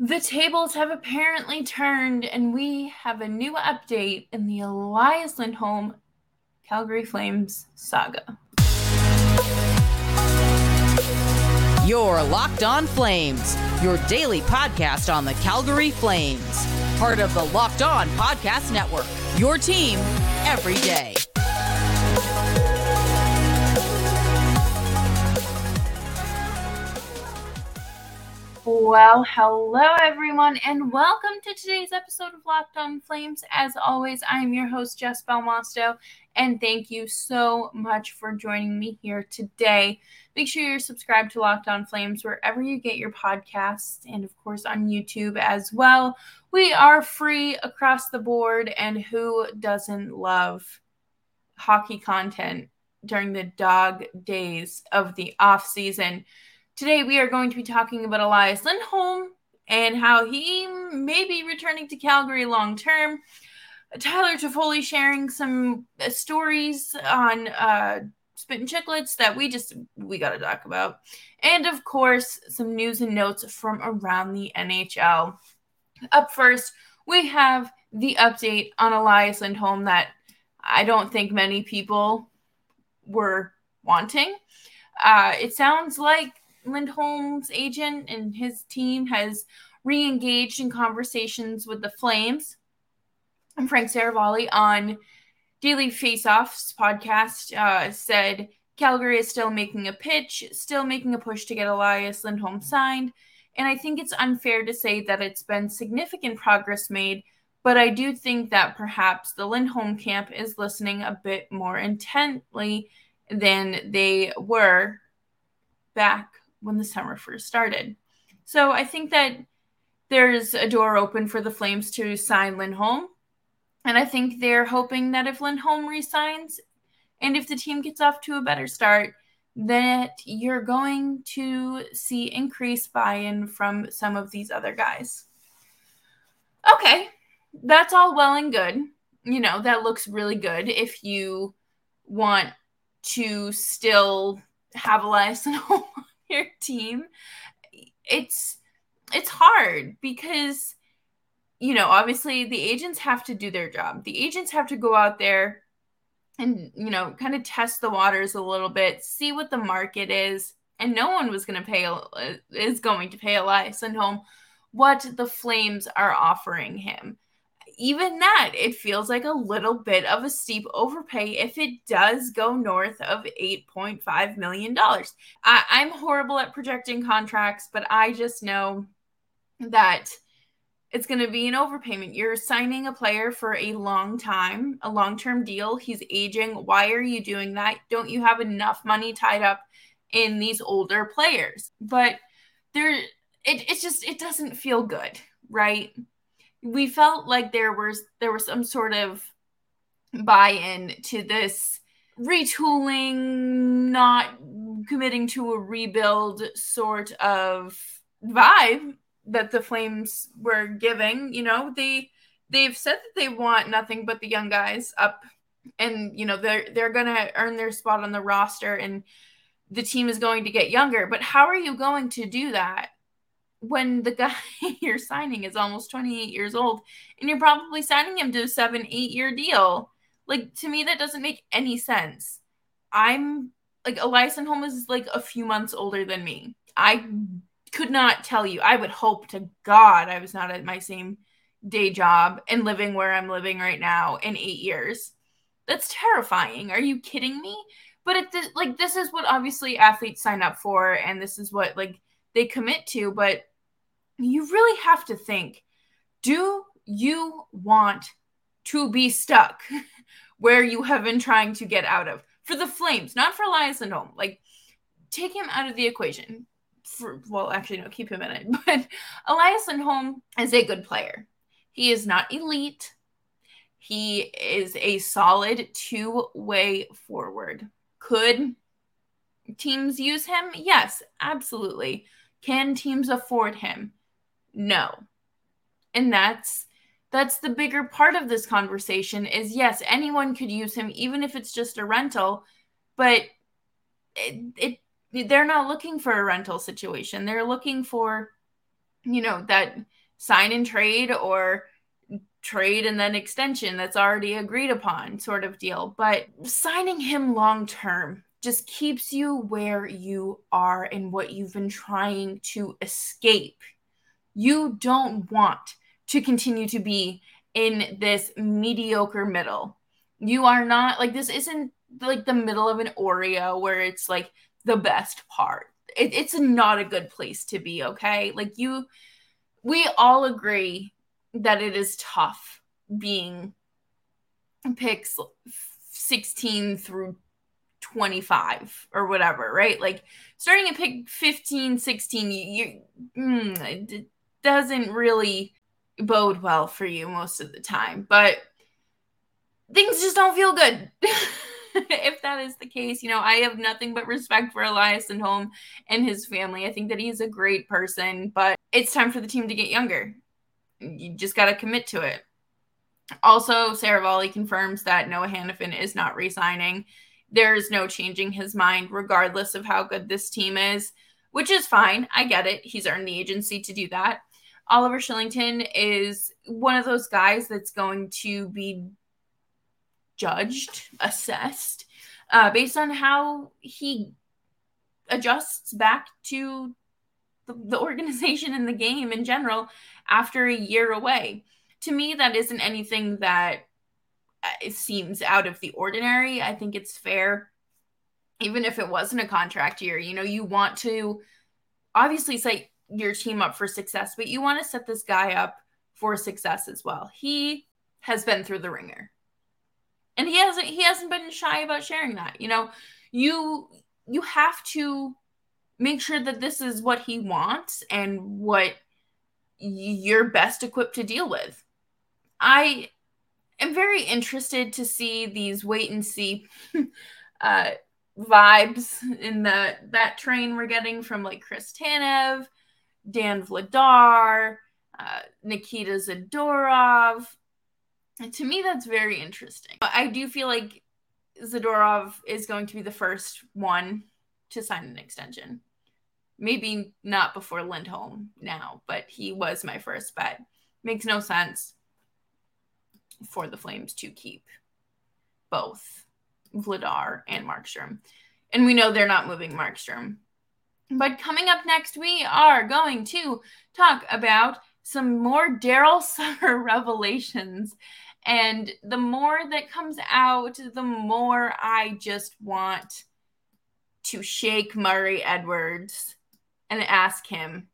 The tables have apparently turned, and we have a new update in the Elias Lindholm Calgary Flames saga. Your Locked On Flames, your daily podcast on the Calgary Flames, part of the Locked On Podcast Network. Your team every day. Well, hello everyone, and welcome to today's episode of Locked On Flames. As always, I am your host, Jess Belmosto, and thank you so much for joining me here today. Make sure you're subscribed to Locked On Flames wherever you get your podcasts, and of course on YouTube as well. We are free across the board, and who doesn't love hockey content during the dog days of the off season? Today, we are going to be talking about Elias Lindholm and how he may be returning to Calgary long term. Tyler Toffoli sharing some uh, stories on uh, Spit and Chicklets that we just we got to talk about, and of course some news and notes from around the NHL. Up first, we have the update on Elias Lindholm that I don't think many people were wanting. Uh, it sounds like Lindholm's agent and his team has re-engaged in conversations with the Flames and Frank Seravalli on Daily Faceoff's podcast uh, said Calgary is still making a pitch, still making a push to get Elias Lindholm signed. And I think it's unfair to say that it's been significant progress made, but I do think that perhaps the Lindholm camp is listening a bit more intently than they were back when the summer first started. So I think that there's a door open for the Flames to sign Lindholm. And I think they're hoping that if Lindholm resigns and if the team gets off to a better start, that you're going to see increased buy-in from some of these other guys. Okay, that's all well and good. You know, that looks really good if you want to still have Elias Lindholm your team, it's it's hard because you know, obviously the agents have to do their job. The agents have to go out there and you know, kind of test the waters a little bit, see what the market is. And no one was going to pay is going to pay Elias Lindholm what the Flames are offering him even that, it feels like a little bit of a steep overpay if it does go north of $8.5 million. I, I'm horrible at projecting contracts, but I just know that it's going to be an overpayment. You're signing a player for a long time, a long term deal. He's aging. Why are you doing that? Don't you have enough money tied up in these older players? But there, it, it's just, it doesn't feel good, right? We felt like there was there was some sort of buy-in to this retooling, not committing to a rebuild sort of vibe that the Flames were giving. You know, they they've said that they want nothing but the young guys up, and you know they're they're gonna earn their spot on the roster, and the team is going to get younger. But how are you going to do that when the guy you're signing is almost 28 years old and you're probably signing him to a seven, eight year deal. Like to me, that doesn't make any sense. I'm like Elias Lindholm is like a few months older than me. I could not tell you. I would hope to God I was not at my same day job and living where I'm living right now in eight years. That's terrifying. Are you kidding me? But it like this is what obviously athletes sign up for, and this is what like they commit to. But you really have to think do you want to be stuck where you have been trying to get out of for the Flames, not for Elias Lindholm? Like, take him out of the equation. For, well, actually, no, keep him in it. But Elias Lindholm is a good player. He is not elite. He is a solid two way forward. Could teams use him? Yes, absolutely. Can teams afford him? No. And that's that's the bigger part of this conversation is yes, anyone could use him even if it's just a rental, but it, it they're not looking for a rental situation. They're looking for you know, that sign and trade or trade and then extension that's already agreed upon sort of deal. But signing him long term just keeps you where you are and what you've been trying to escape. You don't want to continue to be in this mediocre middle. You are not like this isn't like the middle of an Oreo where it's like the best part. It, it's not a good place to be, okay? Like you we all agree that it is tough being picks 16 through 25 or whatever, right? Like starting at pick 15, 16, you, you mm, it doesn't really bode well for you most of the time, but things just don't feel good. if that is the case, you know, I have nothing but respect for Elias Lindholm and his family. I think that he's a great person, but it's time for the team to get younger. You just got to commit to it. Also, Seravalli confirms that Noah Hanifin is not resigning. There is no changing his mind, regardless of how good this team is, which is fine. I get it. He's earned the agency to do that. Oliver Kylington is one of those guys that's going to be judged, assessed, uh, based on how he adjusts back to the, the organization and the game in general after a year away. To me, that isn't anything that Uh, it seems out of the ordinary. I think it's fair, even if it wasn't a contract year. You know, you want to obviously set your team up for success, but you want to set this guy up for success as well. He has been through the ringer and he hasn't he hasn't been shy about sharing that you know you you have to make sure that this is what he wants and what you're best equipped to deal with i am very interested to see these wait and see uh vibes in the that train we're getting from like chris tanev dan vladar uh, nikita zadorov to me, that's very interesting. I do feel like Zadorov is going to be the first one to sign an extension. Maybe not before Lindholm now, but he was my first bet. Makes no sense for the Flames to keep both Vladar and Markstrom. And we know they're not moving Markstrom. But coming up next, we are going to talk about some more Darryl Sutter revelations and the more that comes out, the more I just want to shake Murray Edwards and ask him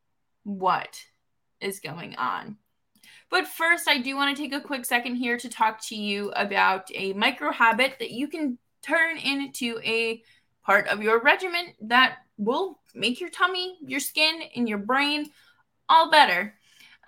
what is going on. But first, I do want to take a quick second here to talk to you about a micro habit that you can turn into a part of your regimen that will make your tummy, your skin, and your brain all better.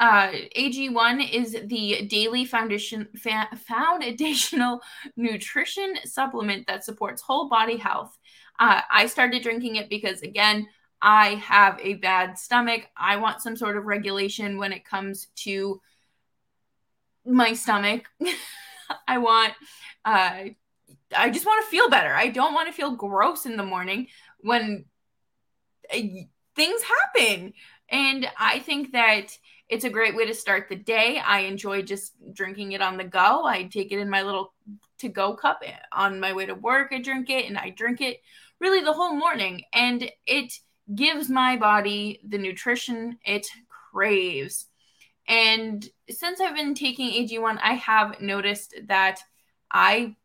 Uh, AG1 is the daily foundation fa- foundational nutrition supplement that supports whole body health. Uh, I started drinking it because, again, I have a bad stomach. I want some sort of regulation when it comes to my stomach. I want, uh, I just want to feel better. I don't want to feel gross in the morning when uh, things happen. And I think that it's a great way to start the day. I enjoy just drinking it on the go. I take it in my little to go cup on my way to work. I drink it and I drink it really the whole morning. And it gives my body the nutrition it craves. And since I've been taking AG1, I have noticed that I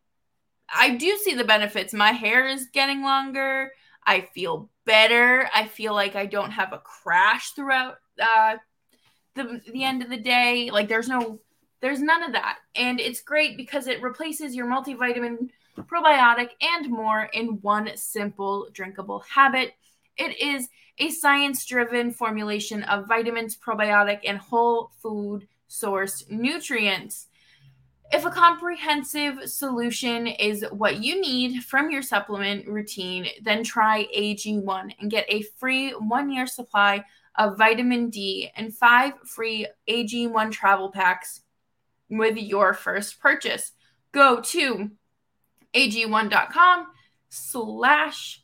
I do see the benefits. My hair is getting longer. I feel better. I feel like I don't have a crash throughout uh, the the end of the day. Like there's no there's none of that. And it's great because it replaces your multivitamin, probiotic, and more in one simple drinkable habit. It is a science driven formulation of vitamins, probiotic, and whole food sourced nutrients. If a comprehensive solution is what you need from your supplement routine, then try AG1 and get a free one year supply of vitamin D and five free AG1 travel packs with your first purchase. Go to ag1.com slash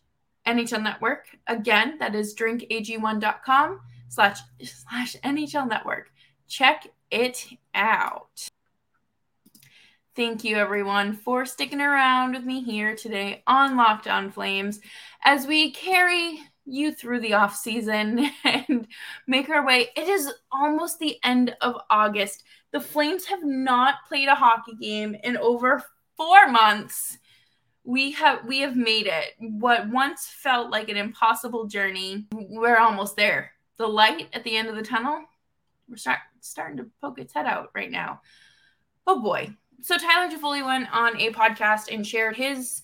NHL Network. Again, that is drinkag1.com slash slash NHL Network. Check it out. Thank you, everyone, for sticking around with me here today on Locked On Flames as we carry you through the off season and make our way. It is almost the end of August. The Flames have not played a hockey game in over four months. We have we have made it. What once felt like an impossible journey, we're almost there. The light at the end of the tunnel, we're start, starting to poke its head out right now. Oh boy. So Tyler Toffoli went on a podcast and shared his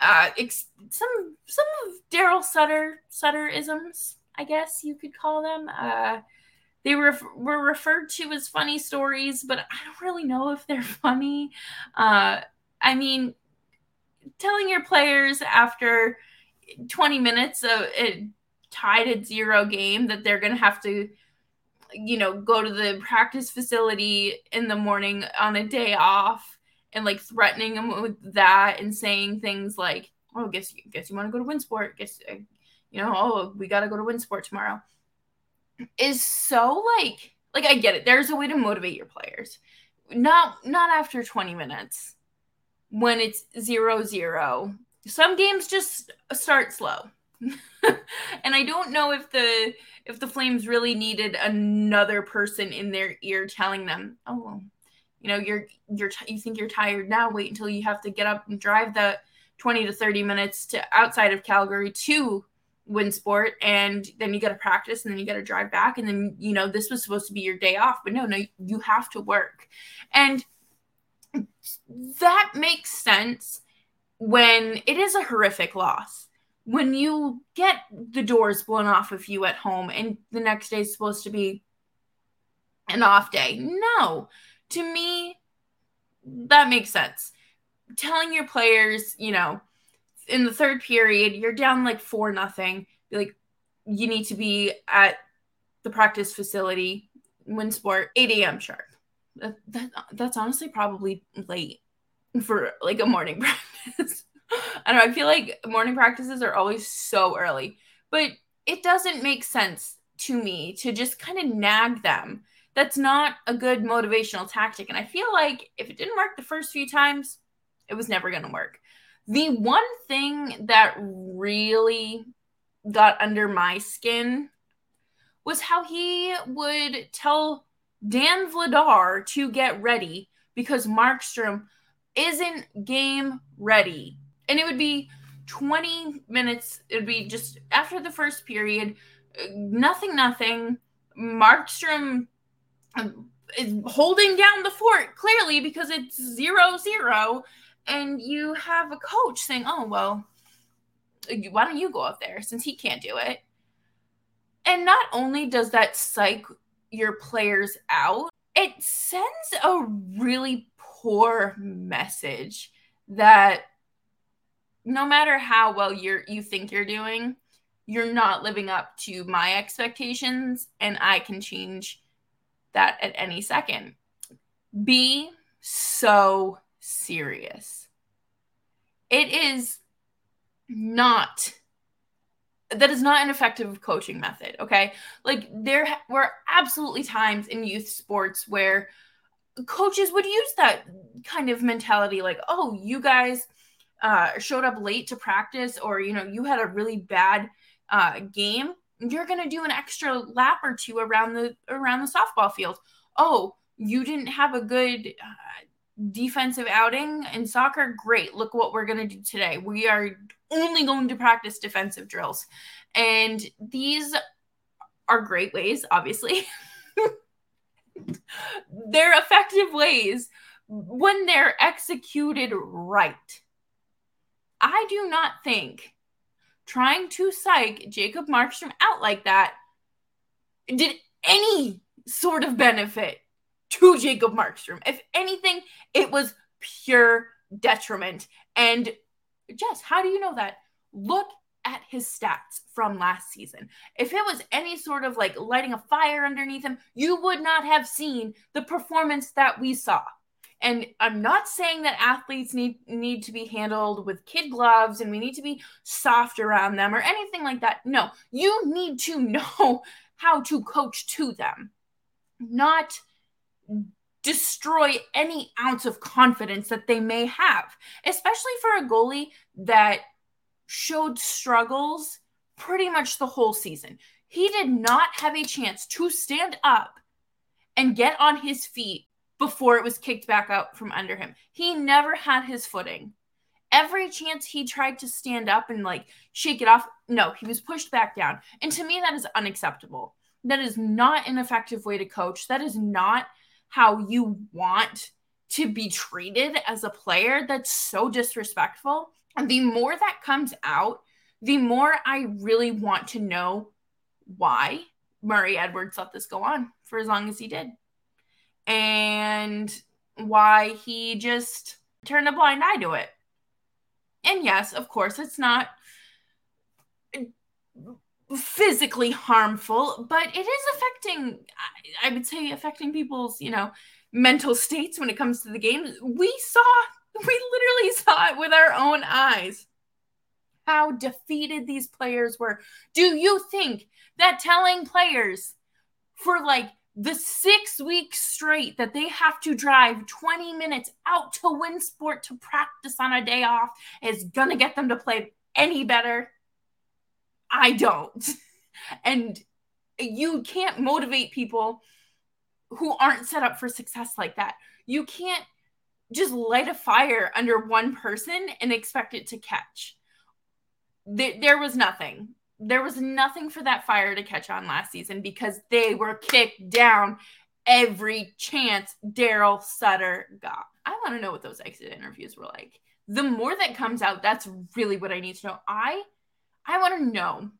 uh ex- some some of Darryl Sutter Sutter isms, I guess you could call them. Uh they were were referred to as funny stories, but I don't really know if they're funny. Uh I mean, telling your players after 20 minutes of it tied at zero game that they're going to have to you know go to the practice facility in the morning on a day off and like threatening them with that and saying things like oh guess you guess you want to go to winsport guess uh, you know oh we got to go to winsport tomorrow. Is so like like i get it. There's a way to motivate your players. Not not after 20 minutes when it's zero zero. Some games just start slow. and I don't know if the if the Flames really needed another person in their ear telling them, "Oh, well, you know, you're you're you think you're tired now. Wait until you have to get up and drive the 20 to 30 minutes to outside of Calgary to Winsport, and then you got to practice, and then you got to drive back, and then you know this was supposed to be your day off, but no, no, you have to work, and that makes sense when it is a horrific loss. When you get the doors blown off of you at home and the next day is supposed to be an off day. No, to me, that makes sense. Telling your players, you know, in the third period, you're down like four nothing. Like, you need to be at the practice facility, Winsport, 8 a.m. sharp that, that that's honestly probably late for like a morning practice. I don't know. I feel like morning practices are always so early, but it doesn't make sense to me to just kind of nag them. That's not a good motivational tactic. And I feel like if it didn't work the first few times, it was never going to work. The one thing that really got under my skin was how he would tell Dan Vladar to get ready because Markstrom isn't game ready. And it would be 20 minutes. It would be just after the first period, nothing, nothing. Markstrom um, is holding down the fort clearly because it's zero zero. And you have a coach saying, oh, well, why don't you go out there since he can't do it? And not only does that psych your players out, it sends a really poor message that no matter how well you're you think you're doing, you're not living up to my expectations and I can change that at any second. Be so serious. It is not that is not an effective coaching method okay? Like there were absolutely times in youth sports where coaches would use that kind of mentality like oh you guys uh, showed up late to practice or you know you had a really bad uh, game. You're going to do an extra lap or two around the around the softball field. Oh you didn't have a good uh, defensive outing in soccer great look what we're going to do today we are only going to practice defensive drills. And these are great ways, obviously. they're effective ways when they're executed right. I do not think trying to psych Jacob Markstrom out like that did any sort of benefit to Jacob Markstrom. If anything, it was pure detriment. And Jess, how do you know that? Look at his stats from last season. If it was any sort of like lighting a fire underneath him, you would not have seen the performance that we saw. And I'm not saying that athletes need need to be handled with kid gloves and we need to be soft around them or anything like that. No, you need to know how to coach to them, not destroy any ounce of confidence that they may have, especially for a goalie that showed struggles pretty much the whole season. He did not have a chance to stand up and get on his feet before it was kicked back out from under him. He never had his footing. Every chance he tried to stand up and like shake it off, no, he was pushed back down. And to me, that is unacceptable. That is not an effective way to coach. That is not how you want to be treated as a player. That's so disrespectful. And the more that comes out, the more I really want to know why Murray Edwards let this go on for as long as he did. And why he just turned a blind eye to it. And yes, of course, it's not physically harmful, but it is affecting, I would say, affecting people's, you know, mental states when it comes to the game. We saw, we literally saw it with our own eyes how defeated these players were. Do you think that telling players for like the six weeks straight that they have to drive 20 minutes out to Winsport to practice on a day off is going to get them to play any better? I don't. And you can't motivate people who aren't set up for success like that. You can't just light a fire under one person and expect it to catch. There, was nothing. There was nothing for that fire to catch on last season because they were kicked down every chance Darryl Sutter got. I want to know what those exit interviews were like. The more that comes out, that's really what I need to know. I I want to know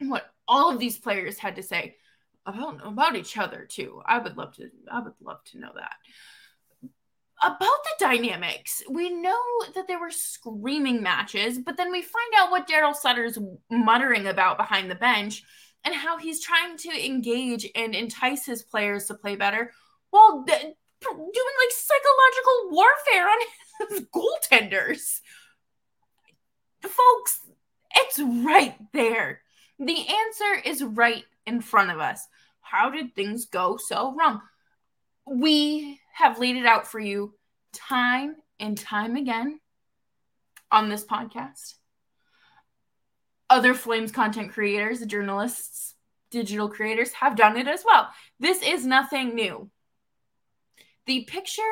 what all of these players had to say about about each other too. I would love to I would love to know that. About the dynamics, we know that there were screaming matches, but then we find out what Darryl Sutter's muttering about behind the bench and how he's trying to engage and entice his players to play better while doing like psychological warfare on his goaltenders. Folks, it's right there. The answer is right in front of us. How did things go so wrong? We have laid it out for you time and time again on this podcast. Other Flames content creators, journalists, digital creators have done it as well. This is nothing new. The picture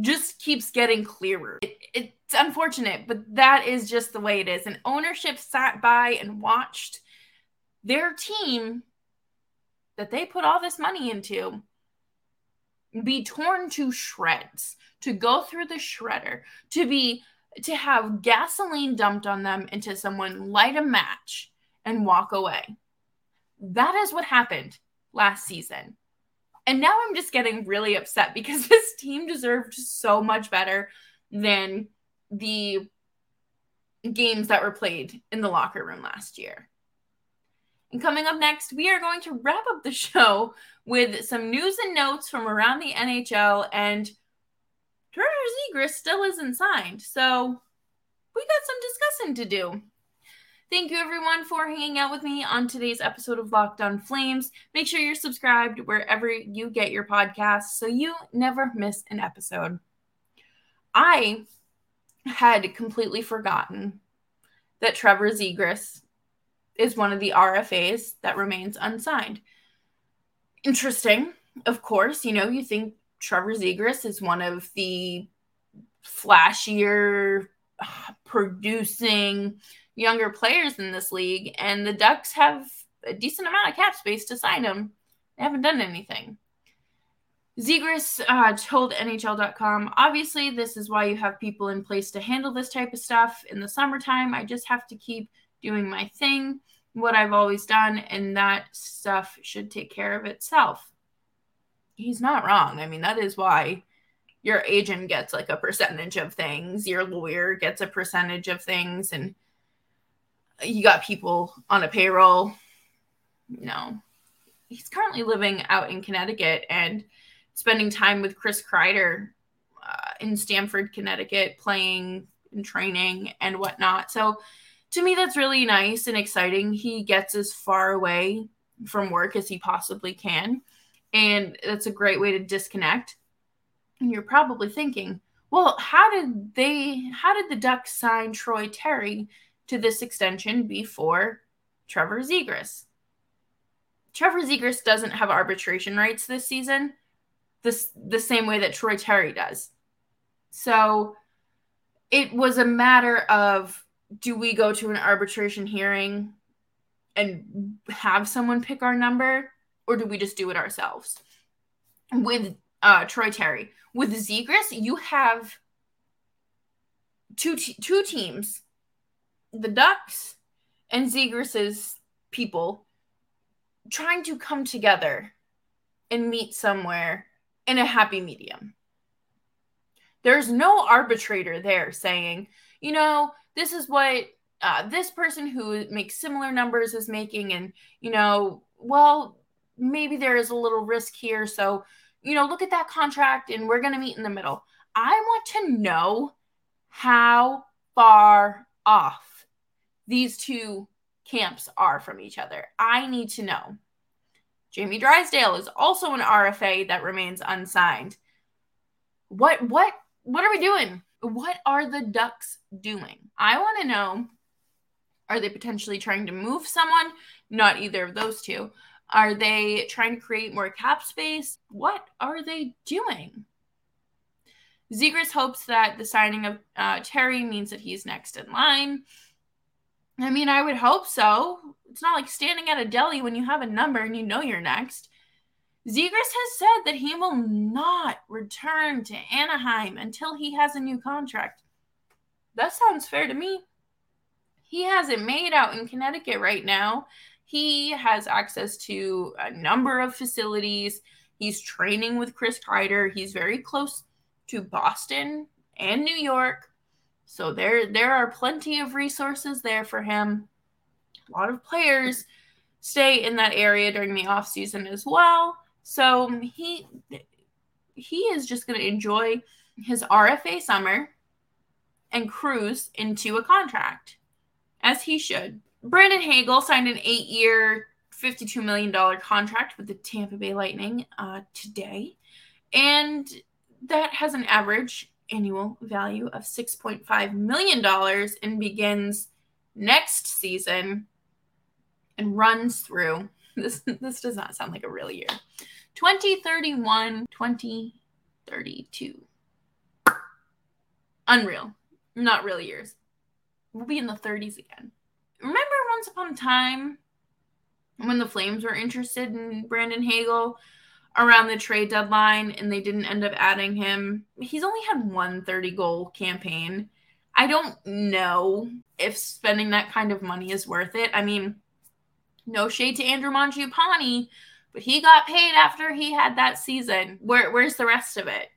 just keeps getting clearer. It, it's unfortunate, but that is just the way it is. And ownership sat by and watched their team that they put all this money into be torn to shreds, to go through the shredder, to be to have gasoline dumped on them and to someone light a match and walk away. That is what happened last season. And now I'm just getting really upset because this team deserved so much better than the games that were played in the locker room last year. And coming up next, we are going to wrap up the show with some news and notes from around the NHL. And Trevor Zegras still isn't signed. So we got some discussing to do. Thank you, everyone, for hanging out with me on today's episode of Locked On Flames. Make sure you're subscribed wherever you get your podcasts so you never miss an episode. I had completely forgotten that Trevor Zegras is one of the RFAs that remains unsigned. Interesting, of course. You know, you think Trevor Zegras is one of the flashier, uh, producing younger players in this league, and the Ducks have a decent amount of cap space to sign him. They haven't done anything. Zegras uh, told NHL.com, obviously, this is why you have people in place to handle this type of stuff. In the summertime, I just have to keep doing my thing, what I've always done, and that stuff should take care of itself. He's not wrong. I mean, that is why your agent gets like a percentage of things, your lawyer gets a percentage of things, and you got people on a payroll. You know, he's currently living out in Connecticut and spending time with Chris Kreider uh, in Stamford, Connecticut, playing and training and whatnot. So to me, that's really nice and exciting. He gets as far away from work as he possibly can. And that's a great way to disconnect. And you're probably thinking, well, how did they, how did the Ducks sign Troy Terry to this extension before Trevor Zegras? Trevor Zegras doesn't have arbitration rights this season, this the same way that Troy Terry does. So it was a matter of do we go to an arbitration hearing and have someone pick our number, or do we just do it ourselves? With uh, Troy Terry, with Zegras, you have two t- two teams, the Ducks and Zegras's people, trying to come together and meet somewhere in a happy medium. There's no arbitrator there saying, you know, this is what uh, this person who makes similar numbers is making, and you know, well, maybe there is a little risk here. So, you know, look at that contract, and we're going to meet in the middle. I want to know how far off these two camps are from each other. I need to know. Jamie Drysdale is also an RFA that remains unsigned. What what what are we doing? What are the Ducks doing? I want to know are they potentially trying to move someone? Not either of those two. Are they trying to create more cap space? What are they doing? Zegras hopes that the signing of uh, Terry means that he's next in line. I mean, I would hope so. It's not like standing at a deli when you have a number and you know you're next. Zegras has said that he will not return to Anaheim until he has a new contract. That sounds fair to me. He has it made out in Connecticut right now. He has access to a number of facilities. He's training with Chris Kreider. He's very close to Boston and New York. So there there are plenty of resources there for him. A lot of players stay in that area during the off season as well. So he he is just going to enjoy his RFA summer and cruise into a contract as he should. Brandon Hagel signed an 8-year, $52 million contract with the Tampa Bay Lightning uh, today. And that has an average annual value of $6.5 million and begins next season and runs through this this does not sound like a real year 2031 2032 unreal. Not real years. We'll be in the 30s again. Remember once upon a time when the flames were interested in brandon hagel around the trade deadline and they didn't end up adding him. He's only had one 30 goal campaign. I don't know if spending that kind of money is worth it. I mean, no shade to Andrew Mangiapane, but he got paid after he had that season. Where where's the rest of it?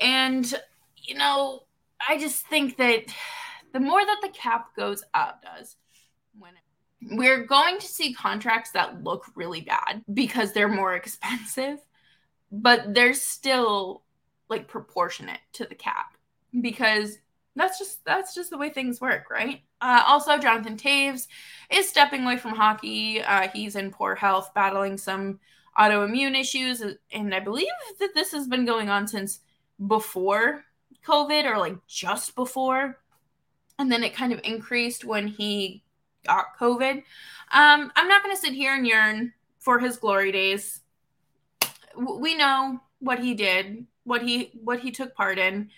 And you know, I just think that the more that the cap goes up does we're going to see contracts that look really bad because they're more expensive, but they're still like proportionate to the cap because that's just that's just the way things work, right? Uh, also, Jonathan Toews is stepping away from hockey. Uh, he's in poor health, battling some autoimmune issues, and I believe that this has been going on since before COVID or like just before, and then it kind of increased when he got COVID. Um, I'm not going to sit here and yearn for his glory days. We know what he did, what he what he took part in,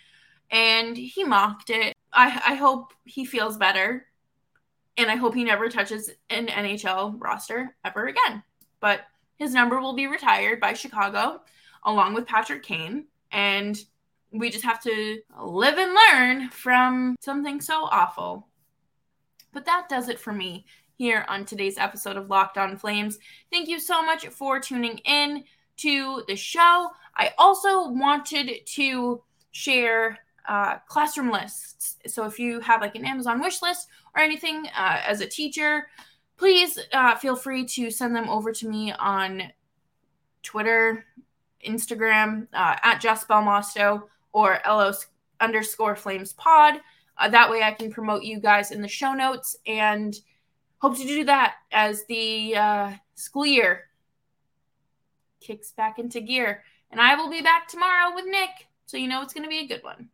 and he mocked it. I, I hope he feels better, and I hope he never touches an NHL roster ever again. But his number will be retired by Chicago, along with Patrick Kane, and we just have to live and learn from something so awful. But that does it for me here on today's episode of Locked On Flames. Thank you so much for tuning in to the show. I also wanted to share uh, classroom lists. So if you have like an Amazon wish list or anything uh, as a teacher, please uh, feel free to send them over to me on Twitter, Instagram, uh, at Jess Belmosto or LO underscore flames pod. Uh, that way I can promote you guys in the show notes and hope to do that as the uh, year kicks back into gear. And I will be back tomorrow with Nick. So you know it's going to be a good one.